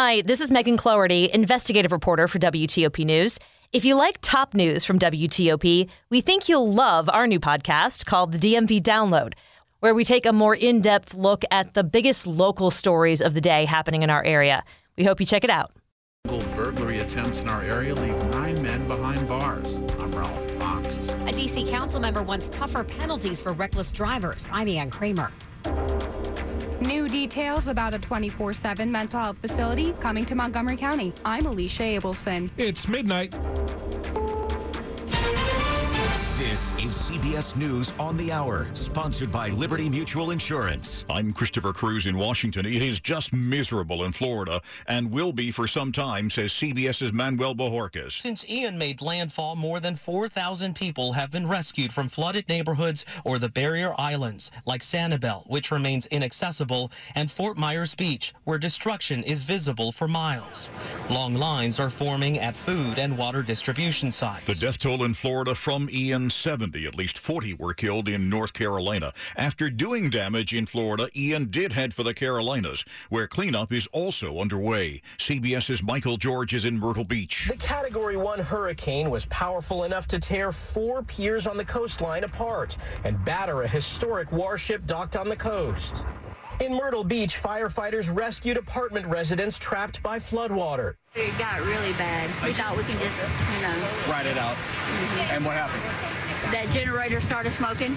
Hi, this is Megan Cloherty, investigative reporter for WTOP News. If you like top news from WTOP, we think you'll love our new podcast called the DMV Download, where we take a more in depth look at the biggest local stories of the day happening in our area. We hope you check it out. Burglary attempts in our area leave nine men behind bars. I'm Ralph Fox. A D.C. council member wants tougher penalties for reckless drivers. I'm Ann Kramer. New details about a 24 7 mental health facility coming to Montgomery County. I'm Alicia Abelson. It's midnight. This is CBS News on the Hour, sponsored by Liberty Mutual Insurance. I'm Christopher Cruz in Washington. It is just miserable in Florida and will be for some time, says CBS's Manuel Bojorquez. Since Ian made landfall, more than 4,000 people have been rescued from flooded neighborhoods or the barrier islands, like Sanibel, which remains inaccessible, and Fort Myers Beach, where destruction is visible for miles. Long lines are forming at food and water distribution sites. The death toll in Florida from Ian 70. At least 40 were killed in North Carolina. After doing damage in Florida, Ian did head for the Carolinas, where cleanup is also underway. CBS's Michael George is in Myrtle Beach. The Category 1 hurricane was powerful enough to tear four piers on the coastline apart and batter a historic warship docked on the coast. In Myrtle Beach, firefighters rescued apartment residents trapped by floodwater. It got really bad. We thought we could just, you know. Ride it out. Mm-hmm. And what happened? That generator started smoking.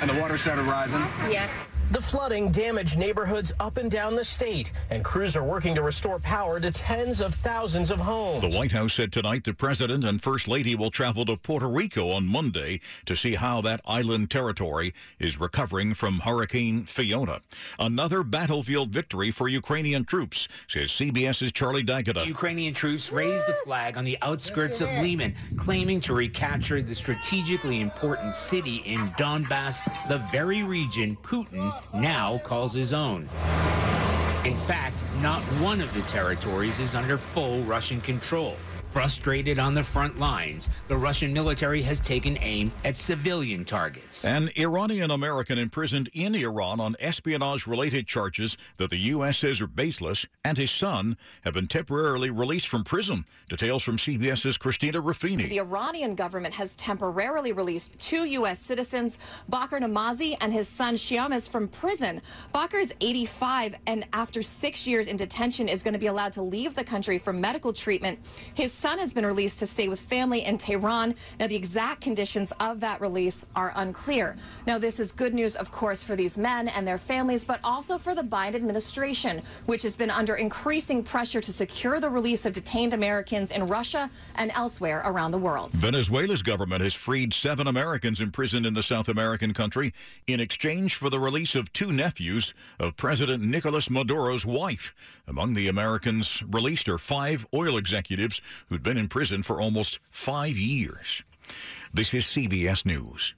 And the water started rising? Yeah. The flooding damaged neighborhoods up and down the state, and crews are working to restore power to tens of thousands of homes. The White House said tonight the president and first lady will travel to Puerto Rico on Monday to see how that island territory is recovering from Hurricane Fiona. Another battlefield victory for Ukrainian troops, says CBS's Charlie D'Agata. Ukrainian troops raised the flag on the outskirts of Lyman, claiming to recapture the strategically important city in Donbass, the very region Putin now calls his own. In fact, not one of the territories is under full Russian control. Frustrated on the front lines, the Russian military has taken aim at civilian targets. An Iranian American imprisoned in Iran on espionage related charges that the U.S. says are baseless and his son have been temporarily released from prison. Details from CBS's Christina Ruffini. The Iranian government has temporarily released two U.S. citizens, Baquer Namazi and his son Siamak, from prison. Baquer's 85 and after six years in detention is going to be allowed to leave the country for medical treatment. His son has been released to stay with family in Tehran. Now, the exact conditions of that release are unclear. Now, this is good news, of course, for these men and their families, but also for the Biden administration, which has been under increasing pressure to secure the release of detained Americans in Russia and elsewhere around the world. Venezuela's government has freed seven Americans imprisoned in the South American country in exchange for the release of two nephews of President Nicolas Maduro's wife. Among the Americans released are five oil executives who'd been in prison for almost five years. This is CBS News.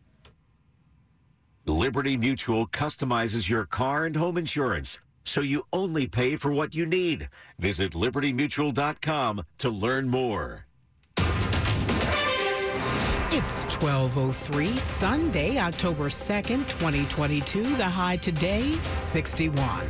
Liberty Mutual customizes your car and home insurance so you only pay for what you need. Visit libertymutual.com to learn more. It's 1203 Sunday, October 2nd, 2022. The high today, 61.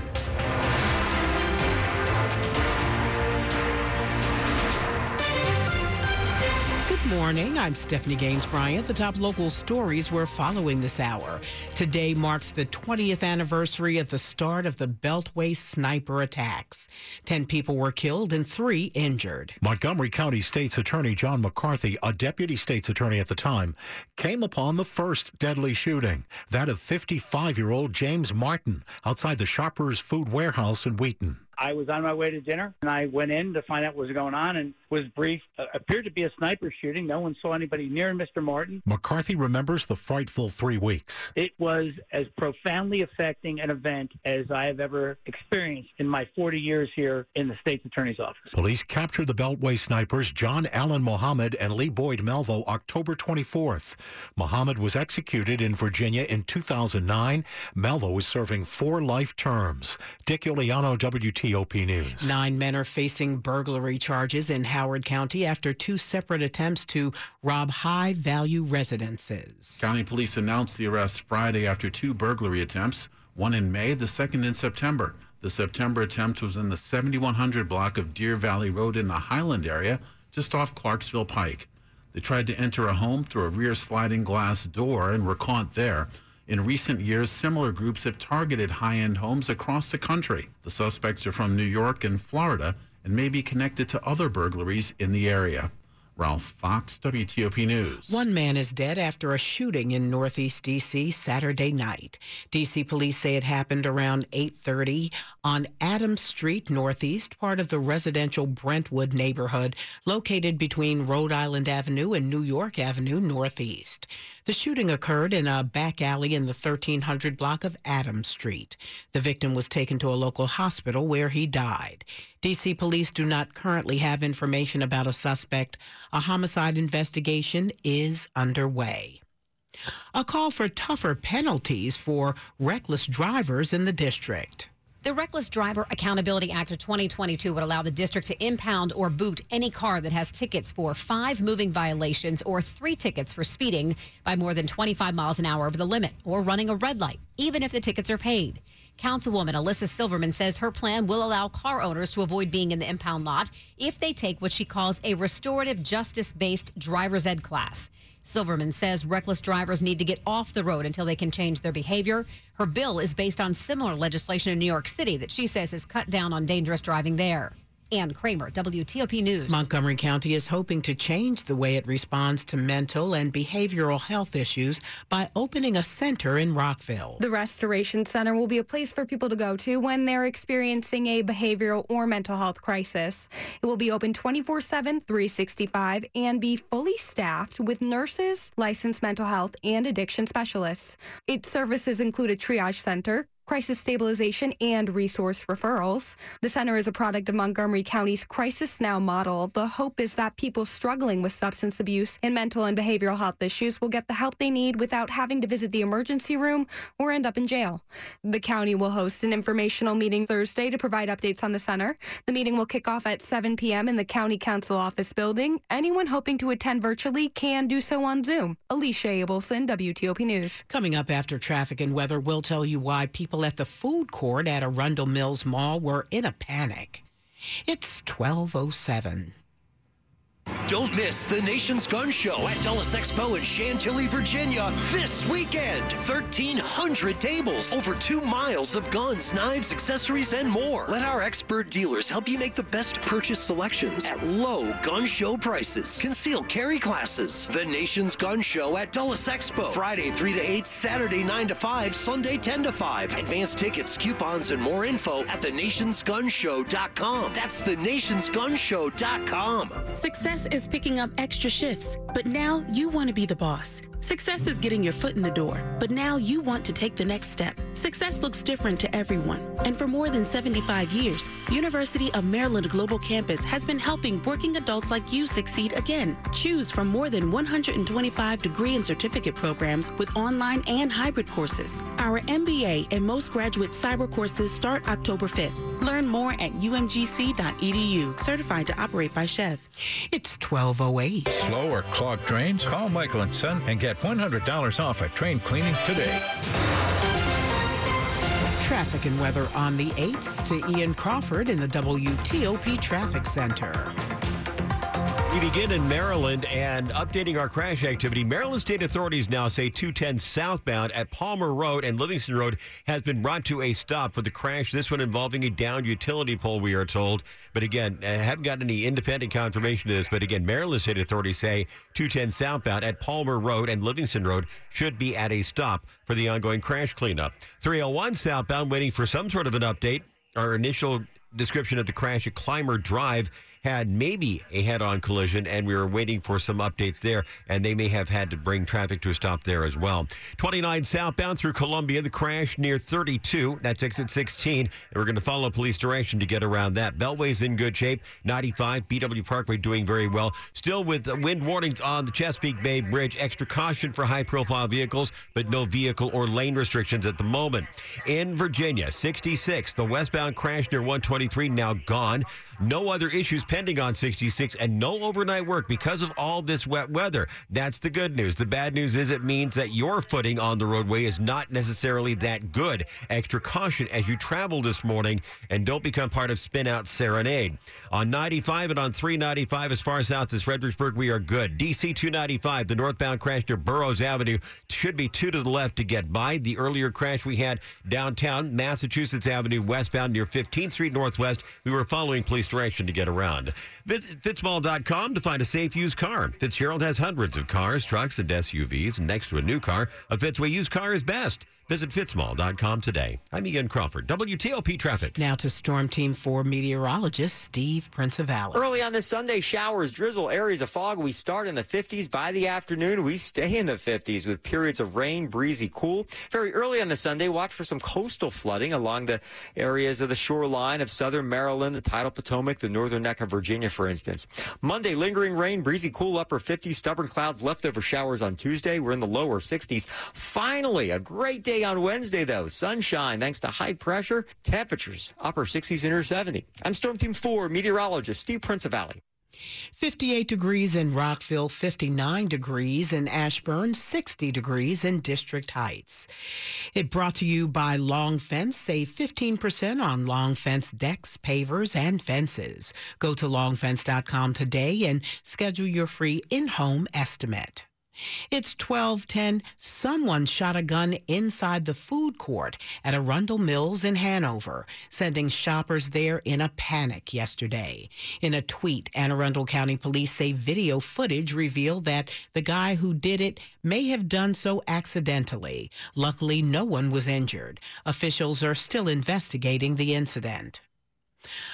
Morning. I'm Stephanie Gaines Bryant. The top local stories we're following this hour. Today marks the 20th anniversary of the start of the Beltway sniper attacks. Ten people were killed and three injured. Montgomery County State's Attorney John McCarthy, a deputy state's attorney at the time, came upon the first deadly shooting, that of 55 year old James Martin outside the Shoppers Food Warehouse in Wheaton. I was on my way to dinner and I went in to find out what was going on and was brief, Uh, appeared to be a sniper shooting. No one saw anybody near Mr. Martin. McCarthy remembers the frightful three weeks. It was as profoundly affecting an event as I have ever experienced in my 40 years here in the state's attorney's office. Police captured the Beltway snipers John Allen Muhammad and Lee Boyd Malvo October 24th. Muhammad was executed in Virginia in 2009. Malvo was serving four life terms. Dick Uliano, WTOP News. Nine men are facing burglary charges in Howard County after two separate attempts to rob high value residences. County police announced the arrest Friday after two burglary attempts, one in May, the second in September. The September attempt was in the 7100 block of Deer Valley Road in the Highland area, just off Clarksville Pike. They tried to enter a home through a rear sliding glass door and were caught there. In recent years, similar groups have targeted high end homes across the country. The suspects are from New York and Florida and may be connected to other burglaries in the area. Ralph Fox, WTOP News. One man is dead after a shooting in Northeast D.C. Saturday night. D.C. police say it happened around 8:30 on Adams Street Northeast, part of the residential Brentwood neighborhood located between Rhode Island Avenue and New York Avenue Northeast. The shooting occurred in a back alley in the 1300 block of Adams Street. The victim was taken to a local hospital where he died. D.C. police do not currently have information about a suspect. A homicide investigation is underway. A call for tougher penalties for reckless drivers in the district. The Reckless Driver Accountability Act of 2022 would allow the district to impound or boot any car that has tickets for five moving violations or three tickets for speeding by more than 25 miles an hour over the limit or running a red light, even if the tickets are paid. Councilwoman Elissa Silverman says her plan will allow car owners to avoid being in the impound lot if they take what she calls a restorative justice based driver's ed class. Silverman says reckless drivers need to get off the road until they can change their behavior. Her bill is based on similar legislation in New York City that she says has cut down on dangerous driving there. Ann Kramer, WTOP News. Montgomery County is hoping to change the way it responds to mental and behavioral health issues by opening a center in Rockville. The Restoration Center will be a place for people to go to when they're experiencing a behavioral or mental health crisis. It will be open 24 7, 365, and be fully staffed with nurses, licensed mental health, and addiction specialists. Its services include a triage center, crisis stabilization, and resource referrals. The center is a product of Montgomery County's Crisis Now model. The hope is that people struggling with substance abuse and mental and behavioral health issues will get the help they need without having to visit the emergency room or end up in jail. The county will host an informational meeting Thursday to provide updates on the center. The meeting will kick off at 7 p.m. in the County Council office building. Anyone hoping to attend virtually can do so on Zoom. Alicia Abelson, WTOP News. Coming up after traffic and weather, we'll tell you why people at the food court at Arundel Mills Mall were in a panic. It's 1207. Don't miss the Nation's Gun Show at Dulles Expo in Chantilly, Virginia this weekend. 1,300 tables, over two miles of guns, knives, accessories, and more. Let our expert dealers help you make the best purchase selections at low gun show prices. Conceal carry classes. The Nation's Gun Show at Dulles Expo. Friday 3 to 8, Saturday 9 to 5, Sunday 10 to 5. Advance tickets, coupons, and more info at thenationsgunshow.com. That's thenationsgunshow.com. Success is picking up extra shifts, but now you want to be the boss. Success is getting your foot in the door, but now you want to take the next step. Success looks different to everyone, and for more than 75 years, University of Maryland Global Campus has been helping working adults like you succeed again. Choose from more than 125 degree and certificate programs with online and hybrid courses. Our MBA and most graduate cyber courses start October 5th. Learn more at umgc.edu, certified to operate by Chev. It's 1208. Slow or clogged drains? Call Michael and Son and get $100 off a train cleaning today. Traffic and weather on the 8s to Ian Crawford in the WTOP Traffic Center. We begin in Maryland and updating our crash activity. Maryland state authorities now say 210 southbound at Palmer Road and Livingston Road has been brought to a stop for the crash. This one involving a downed utility pole, we are told. But again, I haven't gotten any independent confirmation of this. But again, Maryland state authorities say 210 southbound at Palmer Road and Livingston Road should be at a stop for the ongoing crash cleanup. 301 southbound waiting for some sort of an update. Our initial description of the crash at Clymer Drive had maybe a head-on collision, and we were waiting for some updates there, and they may have had to bring traffic to a stop there as well. 29 southbound through Columbia, the crash near 32. That's exit 16, and we're going to follow police direction to get around that. Beltway's in good shape. 95 BW Parkway doing very well. Still with wind warnings on the Chesapeake Bay Bridge. Extra caution for high-profile vehicles, but no vehicle or lane restrictions at the moment. In Virginia, 66, the westbound crash near 123 now gone. No other issues pending on 66 and no overnight work because of all this wet weather. That's the good news. The bad news is it means that your footing on the roadway is not necessarily that good. Extra caution as you travel this morning and don't become part of Spin Out Serenade. On 95 and on 395 as far south as Fredericksburg, we are good. DC 295, the northbound crash near Burroughs Avenue should be two to the left to get by. The earlier crash we had downtown Massachusetts Avenue westbound near 15th Street Northwest, we were following police direction to get around. Visit fitzmall.com to find a safe used car. Fitzgerald has hundreds of cars, trucks, and SUVs. Next to a new car, a Fitzway used car is best. Visit fitzmall.com today. I'm Ian Crawford, WTOP Traffic. Now to Storm Team 4 meteorologist Steve Prinzivalli. Early on this Sunday, showers, drizzle, areas of fog. We start in the 50s. By the afternoon, we stay in the 50s with periods of rain, breezy, cool. Very early on the Sunday, watch for some coastal flooding along the areas of the shoreline of southern Maryland, the tidal Potomac, the northern neck of Virginia, for instance. Monday, lingering rain, breezy, cool, upper 50s, stubborn clouds, leftover showers on Tuesday. We're in the lower 60s. Finally, a great day on Wednesday, though. Sunshine thanks to high pressure. Temperatures upper 60s into 70. I'm Storm Team 4 meteorologist Steve Prinzivalli. 58 degrees in Rockville, 59 degrees in Ashburn, 60 degrees in District Heights. It brought to you by Long Fence. Save 15% on Long Fence decks, pavers, and fences. Go to longfence.com today and schedule your free in-home estimate. It's 1210. Someone shot a gun inside the food court at Arundel Mills in Hanover, sending shoppers there in a panic yesterday. In a tweet, Anne Arundel County Police say video footage revealed that the guy who did it may have done so accidentally. Luckily, no one was injured. Officials are still investigating the incident.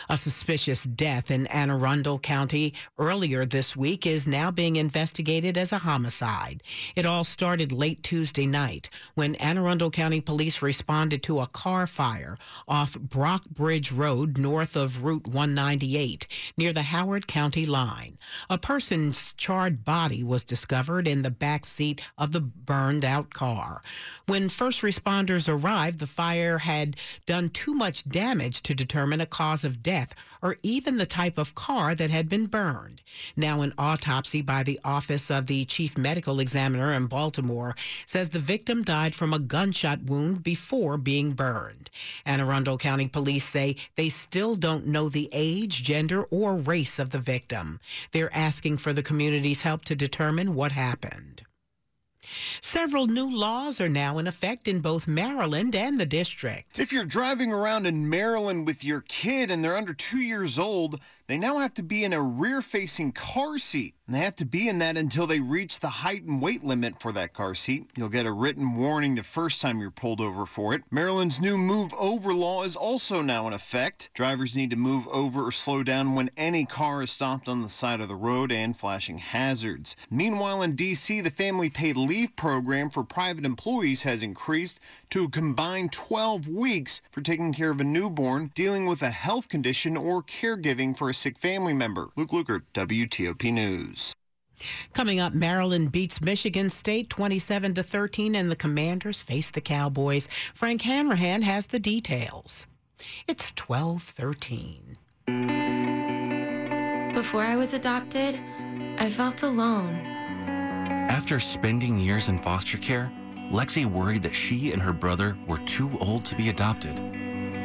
A suspicious death in Anne Arundel County earlier this week is now being investigated as a homicide. It all started late Tuesday night when Anne Arundel County police responded to a car fire off Brock Bridge Road north of Route 198 near the Howard County line. A person's charred body was discovered in the back seat of the burned out car. When first responders arrived, the fire had done too much damage to determine a cause of death or even the type of car that had been burned. Now, an autopsy by the Office of the Chief Medical Examiner in Baltimore says the victim died from a gunshot wound before being burned. Anne Arundel County Police say they still don't know the age, gender, or race of the victim. They're asking for the community's help to determine what happened. Several new laws are now in effect in both Maryland and the district. If you're driving around in Maryland with your kid and they're under two years old, they now have to be in a rear facing car seat. And they have to be in that until they reach the height and weight limit for that car seat. You'll get a written warning the first time you're pulled over for it. Maryland's new move over law is also now in effect. Drivers need to move over or slow down when any car is stopped on the side of the road and flashing hazards. Meanwhile, in D.C., the family paid leave program for private employees has increased to a combined 12 weeks for taking care of a newborn, dealing with a health condition, or caregiving for a sick family member. Luke Lukert, WTOP News. Coming up, Maryland beats Michigan State 27 to 13, and the Commanders face the Cowboys. Frank Hanrahan has the details. It's 1213. Before I was adopted, I felt alone. After spending years in foster care, Lexi worried that she and her brother were too old to be adopted.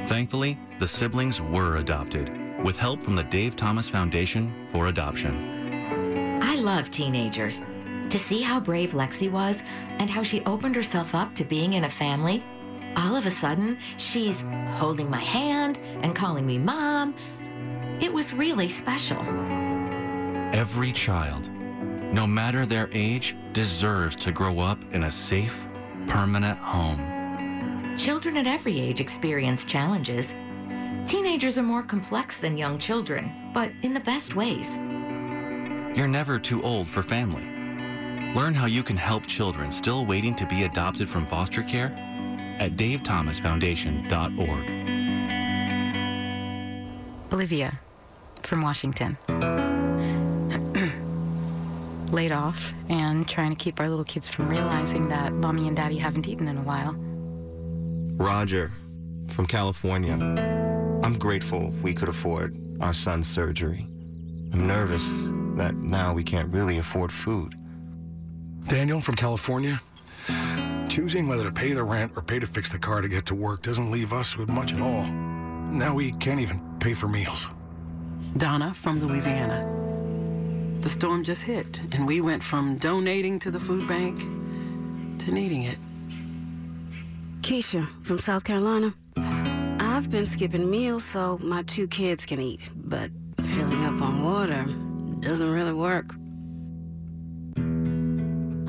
Thankfully, the siblings were adopted with help from the Dave Thomas Foundation for Adoption. I love teenagers. To see how brave Lexi was and how she opened herself up to being in a family, all of a sudden, she's holding my hand and calling me mom. It was really special. Every child, no matter their age, deserves to grow up in a safe, permanent home. Children at every age experience challenges. Teenagers are more complex than young children, but in the best ways. You're never too old for family. Learn how you can help children still waiting to be adopted from foster care at davethomasfoundation.org. Olivia from Washington. Laid off and trying to keep our little kids from realizing that mommy and daddy haven't eaten in a while. Roger from California. I'm grateful we could afford our son's surgery. I'm nervous that now we can't really afford food. Daniel from California. Choosing whether to pay the rent or pay to fix the car to get to work doesn't leave us with much at all. Now we can't even pay for meals. Donna from Louisiana. The storm just hit, and we went from donating to the food bank to needing it. Keisha from South Carolina. I've been skipping meals so my two kids can eat, but filling up on water doesn't really work.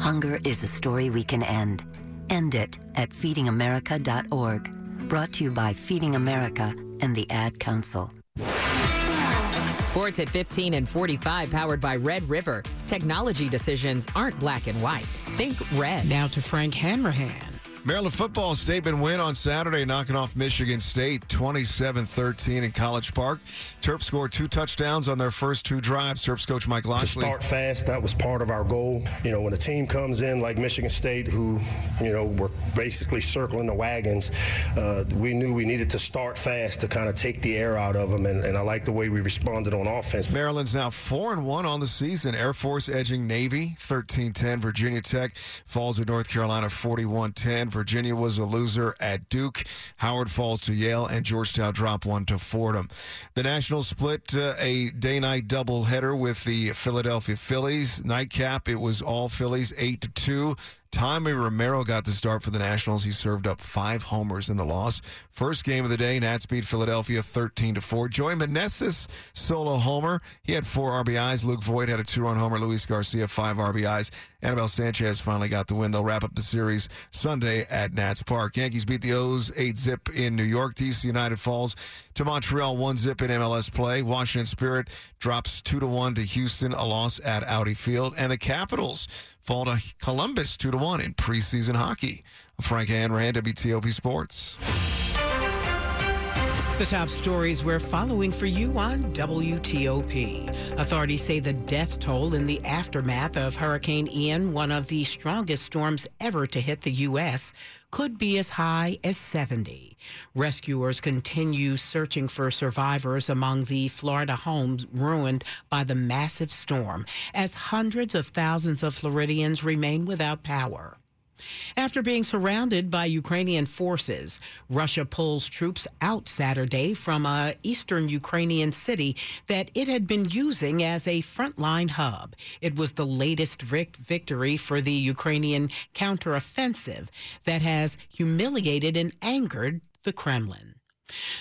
Hunger is a story we can end. End it at feedingamerica.org. Brought to you by Feeding America and the Ad Council. Sports at 15 and 45, powered by Red River. Technology decisions aren't black and white. Think red. Now to Frank Hanrahan. Maryland football statement win on Saturday, knocking off Michigan State 27 13 in College Park. Terps scored two touchdowns on their first two drives. Terps coach Mike To start fast, that was part of our goal. You know, when a team comes in like Michigan State, who, you know, were basically circling the wagons, uh, we knew we needed to start fast to kind of take the air out of them, and, and I like the way we responded on offense. Maryland's now 4 and 1 on the season. Air Force edging Navy 13 10. Virginia Tech falls to North Carolina 41 10. Virginia was a loser at Duke. Howard falls to Yale, and Georgetown dropped one to Fordham. The Nationals split uh, a day night doubleheader with the Philadelphia Phillies. Nightcap, it was all Phillies 8 to 2. Tommy Romero got the start for the Nationals. He served up five homers in the loss. First game of the day, Nats beat Philadelphia 13 to 4. Joey Meneses solo homer. He had four RBIs. Luke Voit had a two-run homer. Luis Garcia five RBIs. Anibal Sanchez finally got the win. They'll wrap up the series Sunday at Nats Park. Yankees beat the O's 8 zip in New York. DC United falls to Montreal 1 zip in MLS play. Washington Spirit drops 2 to 1 to Houston, a loss at Audi Field. And the Capitals fall to Columbus 2 to 1 in preseason hockey. Frank Hanrahan, WTOP Sports. The top stories we're following for you on WTOP. Authorities say the death toll in the aftermath of Hurricane Ian, one of the strongest storms ever to hit the U.S., could be as high as 70. Rescuers continue searching for survivors among the Florida homes ruined by the massive storm, as hundreds of thousands of Floridians remain without power. After being surrounded by Ukrainian forces, Russia pulls troops out Saturday from a eastern Ukrainian city that it had been using as a frontline hub. It was the latest victory for the Ukrainian counteroffensive that has humiliated and angered the Kremlin.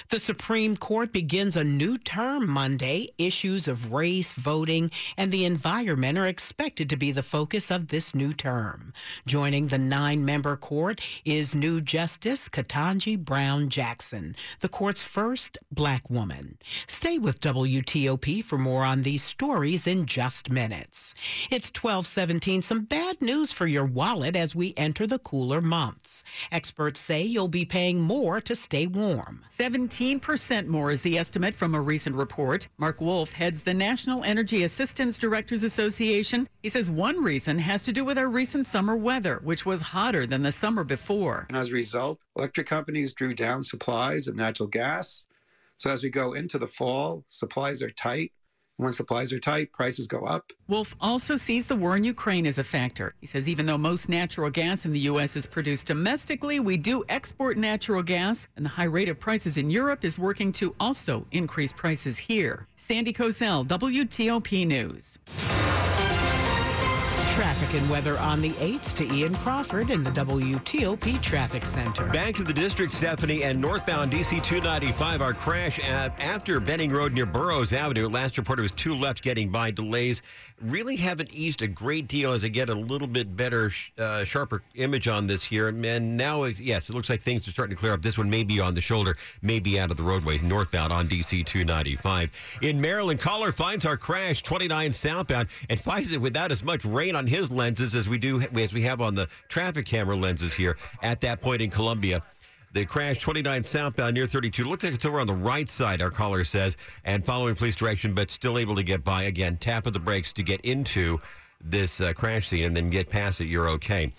The Supreme Court begins a new term Monday. Issues of race, voting, and the environment are expected to be the focus of this new term. Joining the nine member court is new Justice Ketanji Brown Jackson, the court's first black woman. Stay with WTOP for more on these stories in just minutes. It's 1217. Some bad news for your wallet as we enter the cooler months. Experts say you'll be paying more to stay warm. 17% more is the estimate from a recent report. Mark Wolfe heads the National Energy Assistance Directors Association. He says one reason has to do with our recent summer weather, which was hotter than the summer before. And as a result, electric companies drew down supplies of natural gas. So as we go into the fall, supplies are tight. When supplies are tight, prices go up. Wolfe also sees the war in Ukraine as a factor. He says even though most natural gas in the U.S. is produced domestically, we do export natural gas, and the high rate of prices in Europe is working to also increase prices here. Sandy Kozel, WTOP News. Traffic and weather on the 8s to Ian Crawford in the WTOP Traffic Center. Back to the district, Stephanie, and northbound DC 295. Our crash at, after Benning Road near Burroughs Avenue. Last report, was two left getting by. Delays really haven't eased a great deal as I get a little bit better, uh, sharper image on this here. And now, yes, it looks like things are starting to clear up. This one may be on the shoulder, may be out of the roadway, northbound on DC 295. In Maryland, caller finds our crash 29 southbound and finds it without as much rain on his lenses as we do as we have on the traffic camera lenses here at that point in Columbia. The crash 29 southbound near 32. Looks like it's over on the right side, our caller says, and following police direction, but still able to get by. Again, tap of the brakes to get into this uh, crash scene and then get past it. You're okay.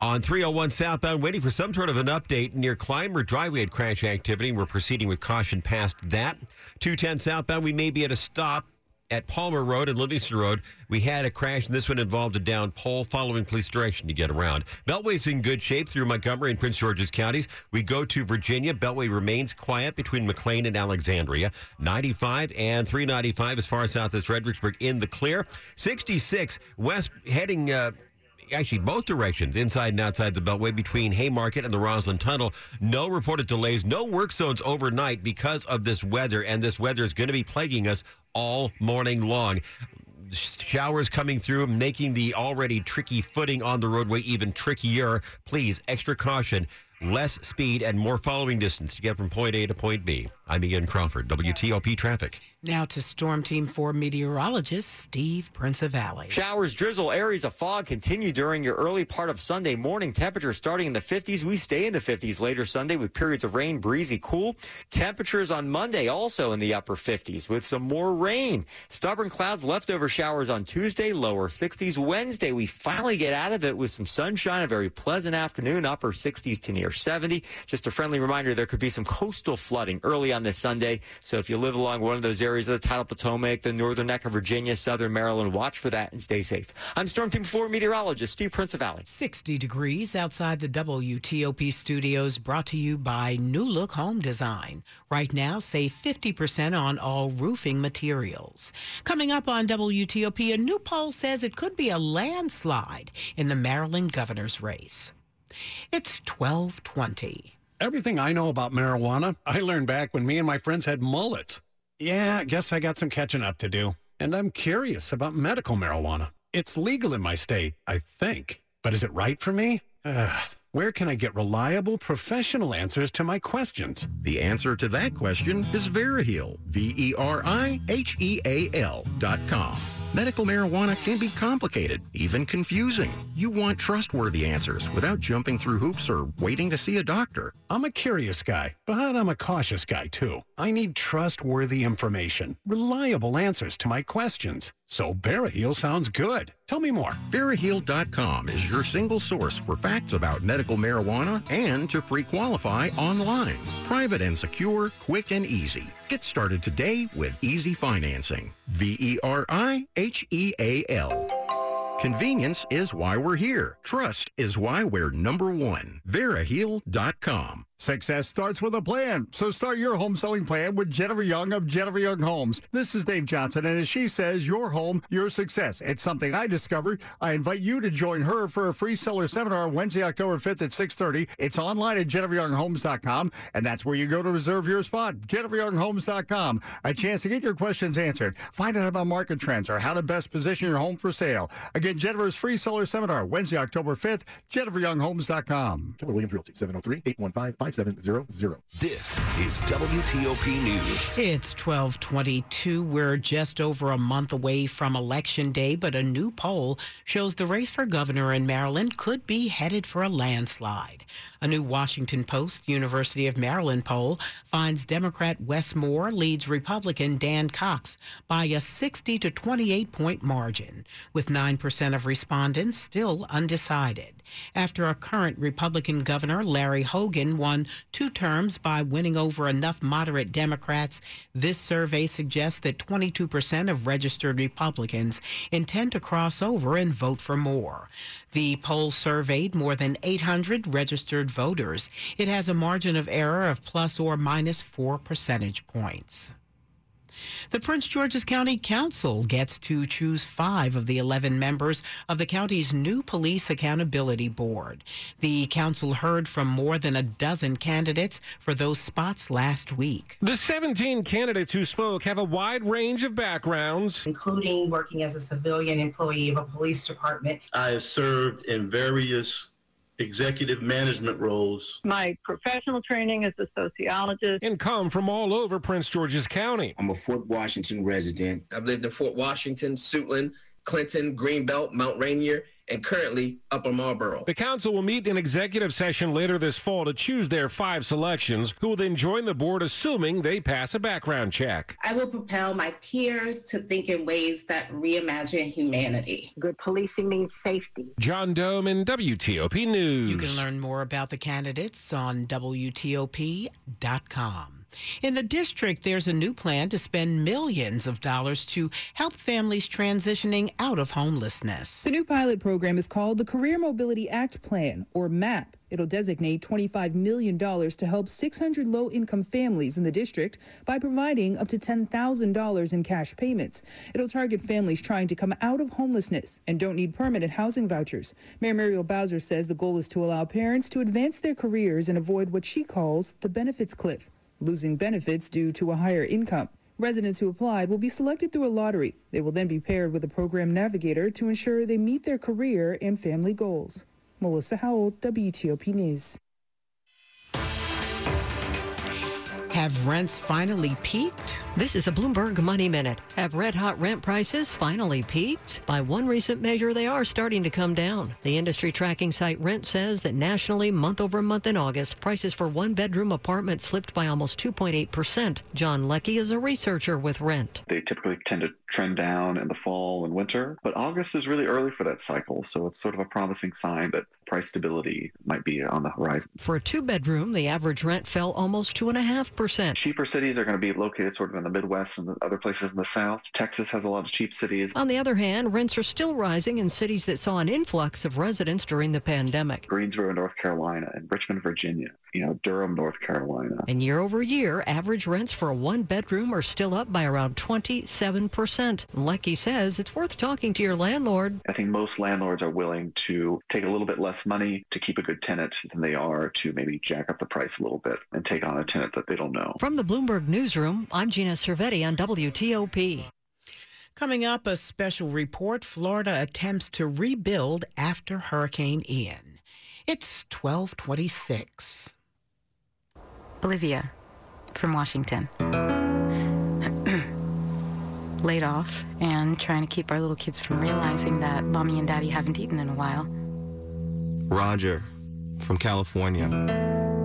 On 301 southbound, waiting for some sort of an update near Clymer Driveway at crash activity. We're proceeding with caution past that. 210 southbound, we may be at a stop at Palmer Road and Livingston Road. We had a crash, and this one involved a down pole following police direction to get around. Beltway's in good shape through Montgomery and Prince George's counties. We go to Virginia. Beltway remains quiet between McLean and Alexandria. 95 and 395 as far south as Fredericksburg in the clear. 66 west heading. Uh, actually both directions, inside and outside the Beltway between Haymarket and the Rosslyn Tunnel. No reported delays, no work zones overnight because of this weather, and this weather is going to be plaguing us all morning long. Showers coming through, making the already tricky footing on the roadway even trickier. Please, extra caution less speed and more following distance to get from point A to point B. I'm Ian Crawford, WTOP Traffic. Now to Storm Team 4 meteorologist Steve Prinzivalli. Showers, drizzle, areas of fog continue during your early part of Sunday morning. Temperatures starting in the 50s. We stay in the 50s later Sunday with periods of rain, breezy, cool. Temperatures on Monday also in the upper 50s with some more rain. Stubborn clouds, leftover showers on Tuesday, lower 60s. Wednesday, we finally get out of it with some sunshine, a very pleasant afternoon, upper 60s to near 70. Just a friendly reminder there could be some coastal flooding early on this Sunday. So if you live along one of those areas of the tidal Potomac, the northern neck of Virginia, southern Maryland, watch for that and stay safe. I'm Storm Team 4 meteorologist Steve Prinzivalli. 60 degrees outside the WTOP studios, brought to you by New Look Home Design. Right now, save 50% on all roofing materials. Coming up on WTOP, a new poll says it could be a landslide in the Maryland governor's race. It's 1220. Everything I know about marijuana, I learned back when me and my friends had mullets. Yeah, I guess I got some catching up to do. And I'm curious about medical marijuana. It's legal in my state, I think. But is it right for me? Ugh. Where can I get reliable, professional answers to my questions? The answer to that question is Veriheal. V E R I H E A L dot com. Medical marijuana can be complicated, even confusing. You want trustworthy answers without jumping through hoops or waiting to see a doctor. I'm a curious guy, but I'm a cautious guy too. I need trustworthy information, reliable answers to my questions. So Veriheal sounds good. Tell me more. Veriheal.com is your single source for facts about medical marijuana and to pre-qualify online. Private and secure, quick and easy. Get started today with easy financing. V-E-R-I-H-E-A-L. Convenience is why we're here. Trust is why we're number one. Veriheal.com. Success starts with a plan. So start your home selling plan with Jennifer Young of Jennifer Young Homes. This is Dave Johnson, and as she says, your home, your success. It's something I discovered. I invite you to join her for a free seller seminar Wednesday, October 5th at 6.30. It's online at jenniferyounghomes.com, and that's where you go to reserve your spot. jenniferyounghomes.com. A chance to get your questions answered. Find out about market trends or how to best position your home for sale. Again, Jennifer's free seller seminar Wednesday, October 5th, jenniferyounghomes.com. Keller Williams Realty, oh 703-815-5700. This is WTOP News. It's 1222. We're just over a month away from Election Day, but a new poll shows the race for governor in Maryland could be headed for a landslide. A new Washington Post University of Maryland poll finds Democrat Wes Moore leads Republican Dan Cox by a 60 to 28 point margin, with 9% of respondents still undecided. After a current Republican governor, Larry Hogan, won two terms by winning over enough moderate Democrats, this survey suggests that 22% of registered Republicans intend to cross over and vote for Moore. The poll surveyed more than 800 registered voters. It has a margin of error of plus or minus four percentage points. The Prince George's County Council gets to choose five of the 11 members of the county's new Police Accountability Board. The council heard from more than a dozen candidates for those spots last week. The 17 candidates who spoke have a wide range of backgrounds, including working as a civilian employee of a police department. I have served in various executive management roles. My professional training is a sociologist. And come from all over Prince George's County. I'm a Fort Washington resident. I've lived in Fort Washington, Suitland, Clinton, Greenbelt, Mount Rainier, and currently Upper Marlboro. The council will meet in executive session later this fall to choose their five selections, who will then join the board assuming they pass a background check. I will propel my peers to think in ways that reimagine humanity. Good policing means safety. John Domen WTOP News. You can learn more about the candidates on WTOP.com. In the district, there's a new plan to spend millions of dollars to help families transitioning out of homelessness. The new pilot program is called the Career Mobility Act Plan, or MAP. It'll designate $25 million to help 600 low income families in the district by providing up to $10,000 in cash payments. It'll target families trying to come out of homelessness and don't need permanent housing vouchers. Mayor Muriel Bowser says the goal is to allow parents to advance their careers and avoid what she calls the benefits cliff losing benefits due to a higher income. Residents who applied will be selected through a lottery. They will then be paired with a program navigator to ensure they meet their career and family goals. Melissa Howell, WTOP News. Have rents finally peaked? This is a Bloomberg Money Minute. Have red hot rent prices finally peaked? By one recent measure, they are starting to come down. The industry tracking site Rent says that nationally, month over month in August, prices for one bedroom apartments slipped by almost 2.8%. John Leckie is a researcher with Rent. They typically tend to trend down in the fall and winter, but August is really early for that cycle, so it's sort of a promising sign that price stability might be on the horizon. For a two bedroom, the average rent fell almost 2.5%. Cheaper cities are going to be located sort of in the Midwest and the other places in the South. Texas has a lot of cheap cities. On the other hand, rents are still rising in cities that saw an influx of residents during the pandemic. Greensboro, North Carolina, and Richmond, Virginia, you know, Durham, North Carolina. And year over year, average rents for a one bedroom are still up by around 27%. Leckie says it's worth talking to your landlord. I think most landlords are willing to take a little bit less money to keep a good tenant than they are to maybe jack up the price a little bit and take on a tenant that they don't know. From the Bloomberg Newsroom, I'm Gina Cervetti on WTOP. Coming up, a special report Florida attempts to rebuild after Hurricane Ian. It's 1226. Olivia from Washington. Laid off and trying to keep our little kids from realizing that mommy and daddy haven't eaten in a while. Roger from California.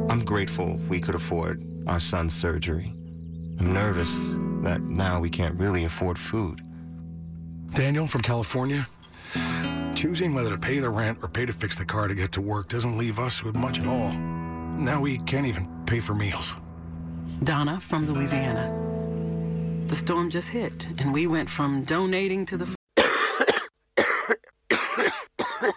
I'm grateful we could afford our son's surgery. I'm nervous that now we can't really afford food. Daniel from California. Choosing whether to pay the rent or pay to fix the car to get to work doesn't leave us with much at all. Now we can't even pay for meals. Donna from Louisiana. The storm just hit, and we went from donating to the.